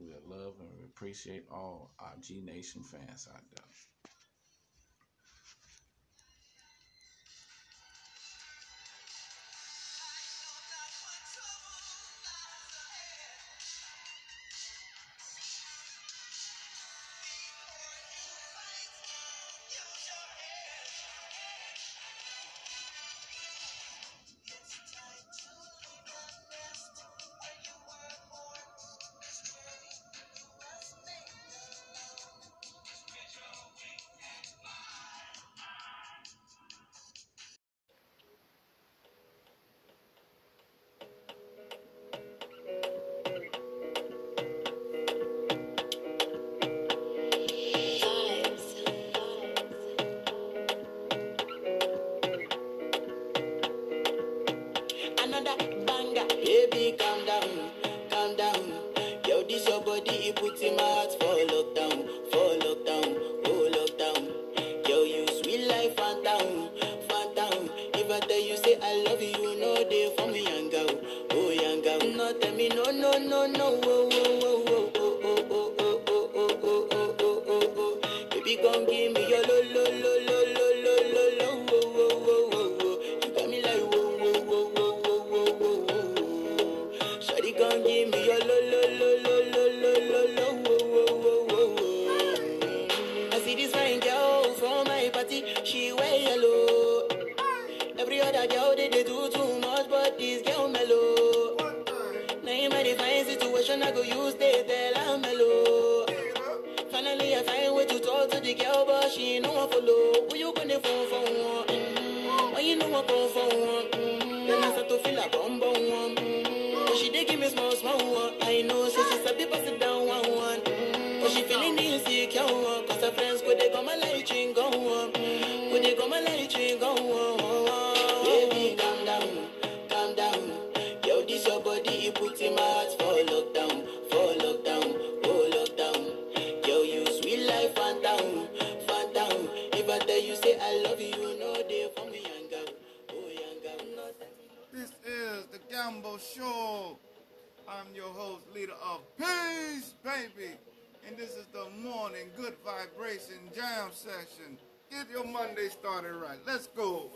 we love and we appreciate all our G Nation fans out there. come give me your lolo. Cause her friends go, they come and let you station, jam session. Get your Monday started right. Let's go.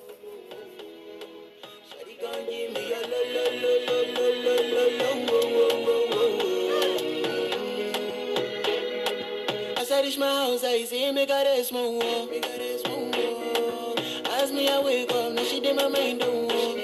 As I reach my house, I see me got a small As me, I wake up, now she did my mind, do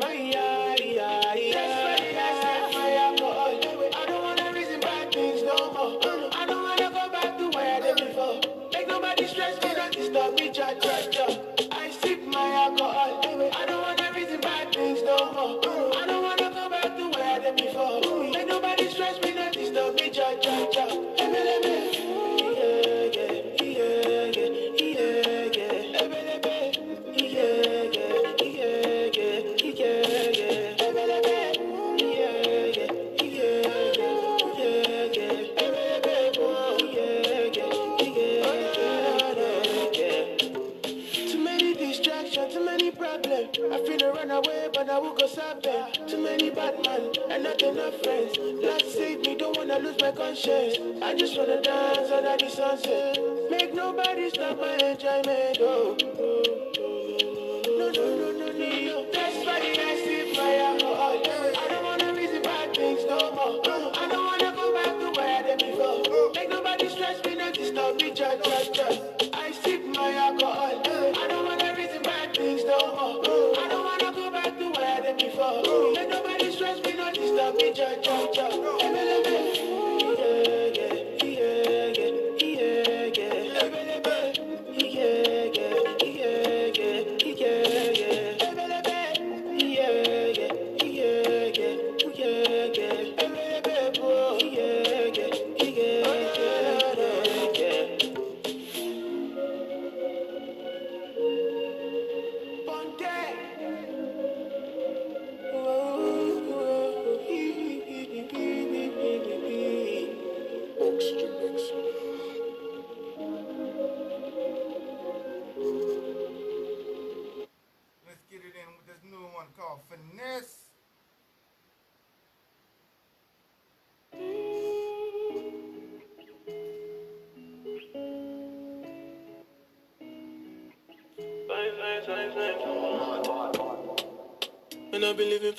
Blessings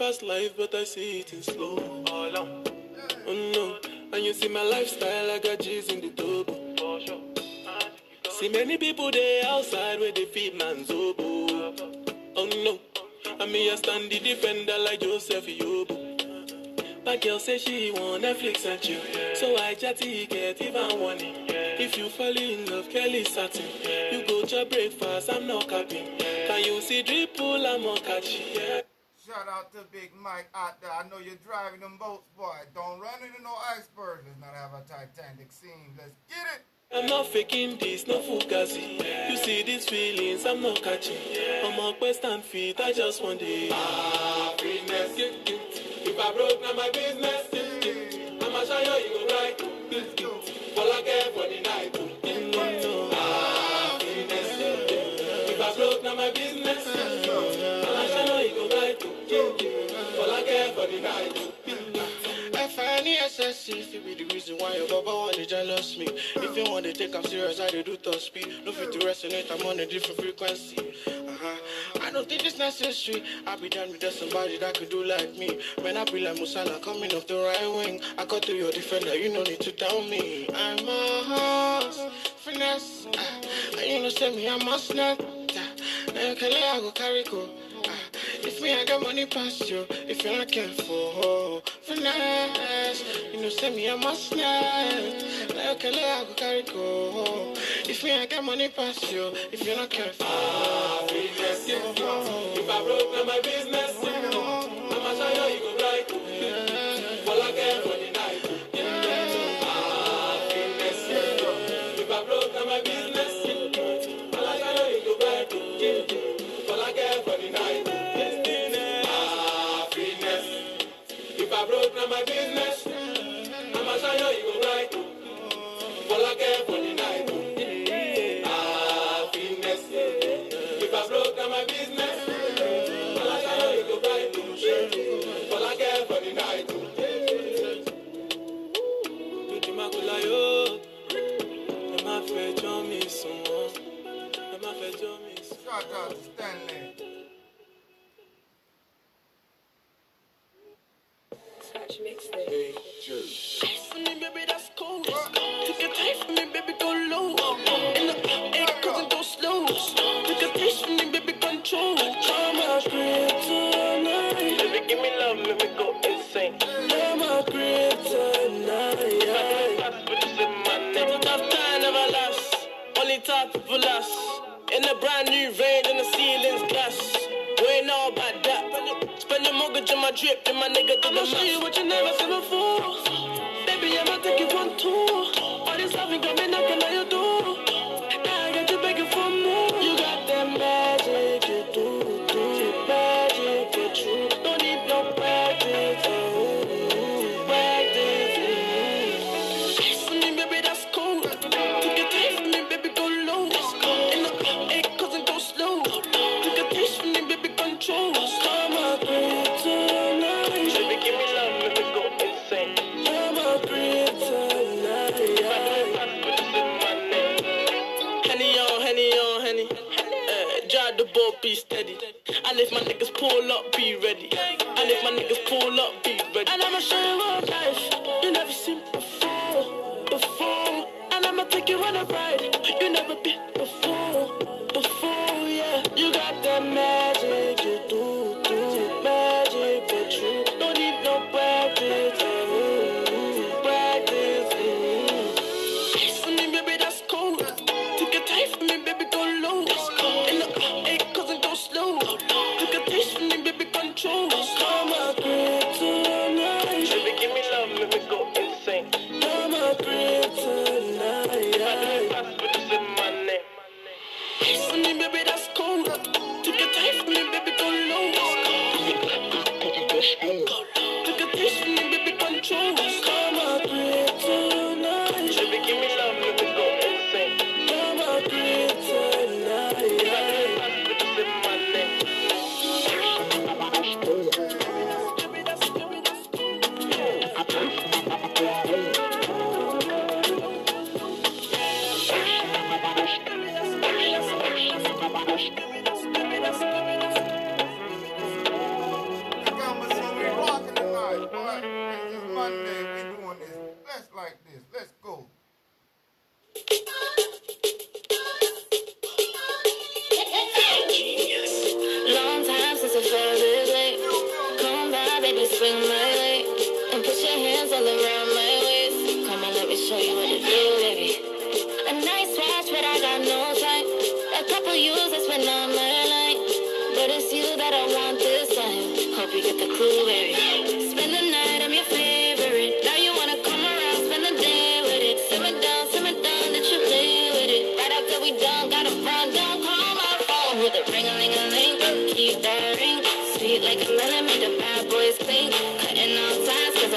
fast life, but I see it in slow. Oh no, and you see my lifestyle, I got G's in the double. See many people there outside where they feed man's oboe. Oh no, and me I stand the defender like Joseph Yobo. My girl say she want Netflix and chill, so I chatty get even warning. If you fall in love, Kelly satin. You go to breakfast, I'm not capping. Can you see dripple, I'm on catchy. Yeah. Shout out to Big Mike out there. I know you're driving them boats, boy. Don't run into no icebergs. Let's not have a Titanic scene. Let's get it. I'm not faking this, no fugazi. You see these feelings, I'm not catching. I'm on quest and feet, I just want the happiness. If I broke, now my business. I'ma show you, you go right. All I care for the night. If it be the reason why your baba want to jealous me. If you want to take I'm serious, I do top speed. No fit to resonate, I'm on a different frequency. Uh-huh. I don't think it's necessary. I be done with somebody that could do like me. When I be like Musala coming off the right wing, I got to your defender, you no need to tell me. I'm a horse, finesse. Uh, and you know, say me, I'm a snap. Uh, now you can let I go carry go. If me, I got money past you. If you're not careful, finesse. You know, say me, a snap. Now you can let go carry go. If me, I got money past you. If you're not careful, ah, Happiness. If I broke, my business. I'ma drip, and my nigga do the shit, what you never seen before.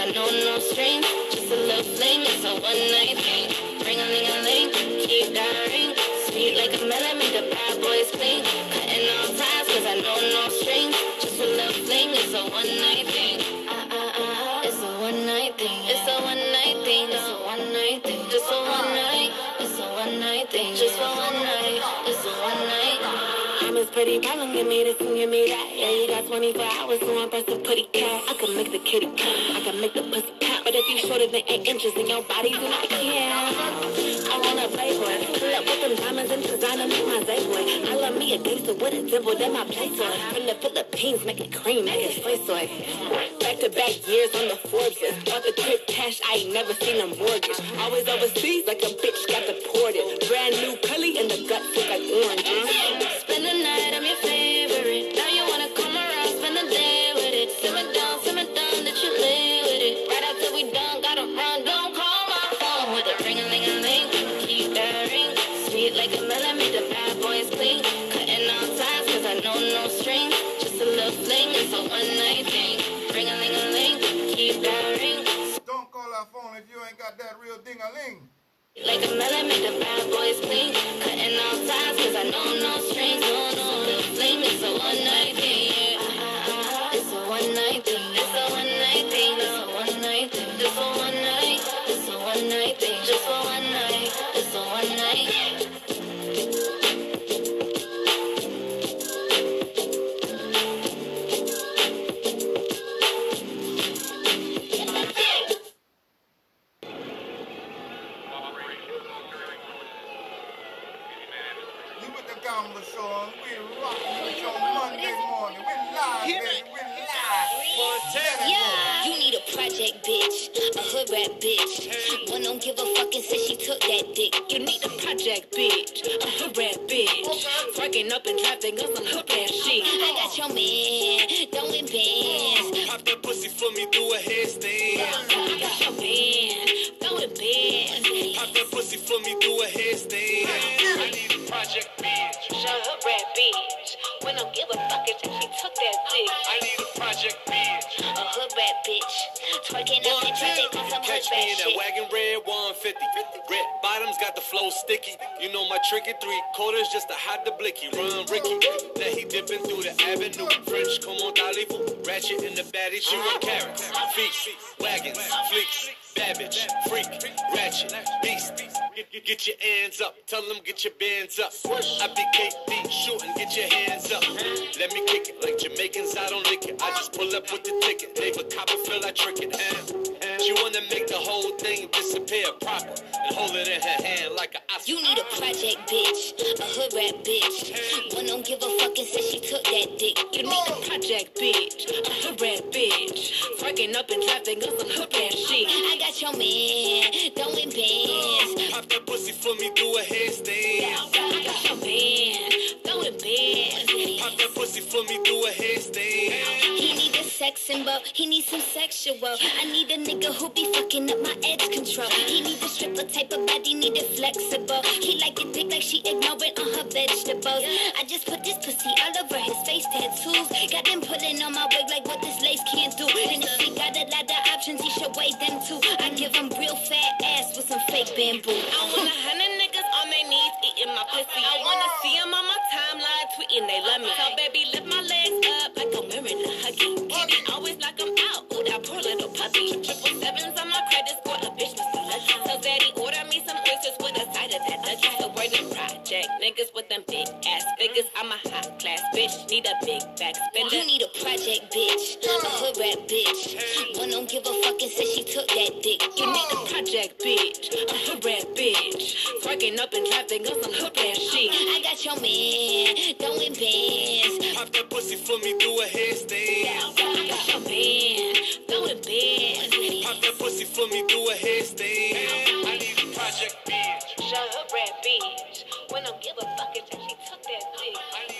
I know no strings. Just a little flame. it's a one night thing. Ring a ling a ling, keep that ring. Sweet like a melon, make the bad boys cling. Cutting all ties, cause I know no strings. Just a little flame. it's a one night thing. pretty problem. You made this and you made that. Yeah, you got 24 hours, so I'm pressing pretty cat. I can make the kitty cat, I can make the pussy cat. But if you shorter than 8 inches then your body do not care. I wanna play boy. Pull up with them diamonds and designer, make my day boy. I love me a gangster with a dimple, then my place on. From the Philippines, make it cream, make it soy soy. Back to back years on the Forbes list. Bought the trip cash, I ain't never seen a mortgage. Always overseas like a bitch, got the pussy for me, do a headstand. I need a project bitch. Shut hood rat bitch. One don't give a fuck and say she took that dick. I need a project bitch. A hood rat bitch, twerking up One, in traffic some Catch me rat in that shit. wagon red 150. Red bottoms got the flow sticky. You know my tricky three quarters just to hide the blicky. Run Ricky, that he dipping through the avenue. French, come on, Dalifu. Ratchet in the baddie, she run carrots. Feet, wagons, fleeks. Babbage, freak, ratchet, beast. Get, get, get your hands up, tell them get your bands up. I be KD shooting, get your hands up. Let me kick it like Jamaicans, I don't lick it. I just pull up with the ticket. Neighbor Copperfield, I trick it. And she wanna make the whole thing disappear proper and hold it in her hand like a You need a project bitch, a hood rat bitch. One don't give a fuck and say she took that dick. You need a project bitch, a hood rat bitch. Fucking up and traffic on some hood rat shit. I got your man, throwing bands. Pop that pussy for me, do a headstand. I got your man, throwing bands. Pop that pussy for me, do a headstand. He need a sex symbol, he need some sexual. I need a nigga who be fucking up my edge control. He need a stripper type of body, need it flexible. He like it thick like she ignorant on her vegetables. I just put this pussy all over his face tattoos. Got him pulling on my wig like what this lace can't do. And if he got a lot of options, he should weigh them too. I give him real fat ass with some fake bamboo. I want a hundred niggas on their knees eating my pussy. I wanna see them on my timeline tweeting they love me. So baby, lift my legs up like a mirror to huggy. Kitty always like I'm out. Ooh, that poor little puppy. Triple sevens on my credit score. A bitch must be lucky. So daddy order me some oysters with a side of that nugget. So project niggas with them big ass figures. I'm a hot class bitch. Need a big back spender. You need a project bitch, a hood rat bitch. One don't give a fuck and say she took that dick. You need a project bitch, a hood rat bitch. Twerking up in traffic on some hood rat shit. I got your man, throwing bands. Pop that pussy for me, do a headstand. I got your man, throwing bands. Pop that pussy for me, do a headstand. I need a project bitch. Shut up, rat bitch. When I give a fuck if she took that dick.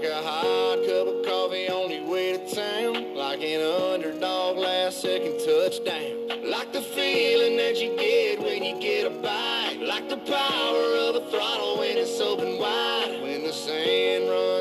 Like a hot cup of coffee on your way to town. Like an underdog last second touchdown. Like the feeling that you get when you get a bite. Like the power of a throttle when it's open wide. When the sand runs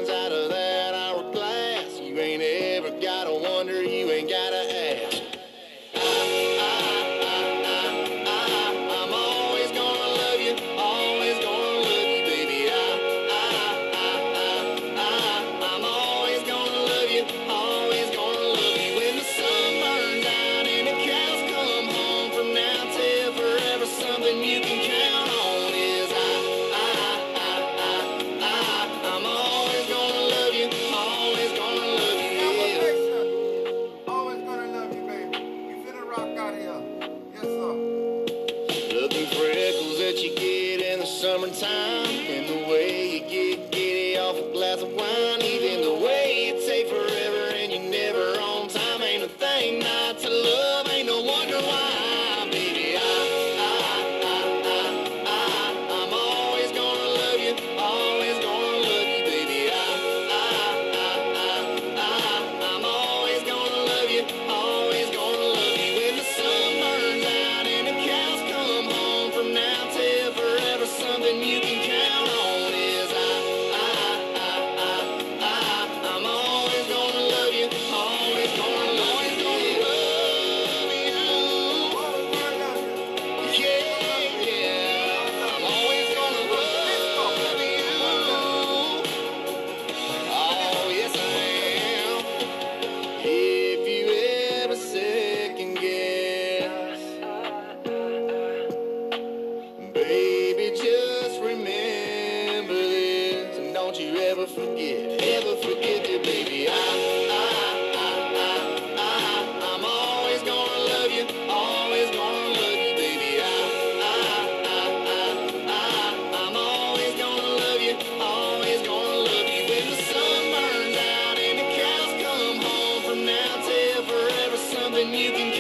you can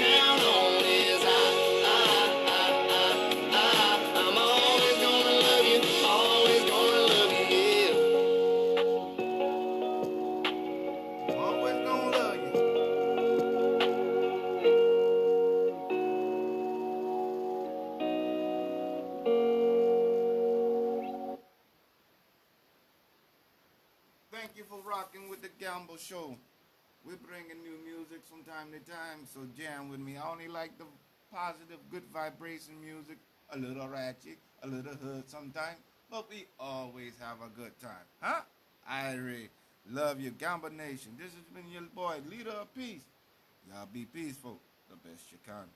ratchet, a little hood sometimes, but we always have a good time. Huh? Irie, love you, Gamble Nation. This has been your boy, Leader of Peace. Y'all be peaceful the best you can.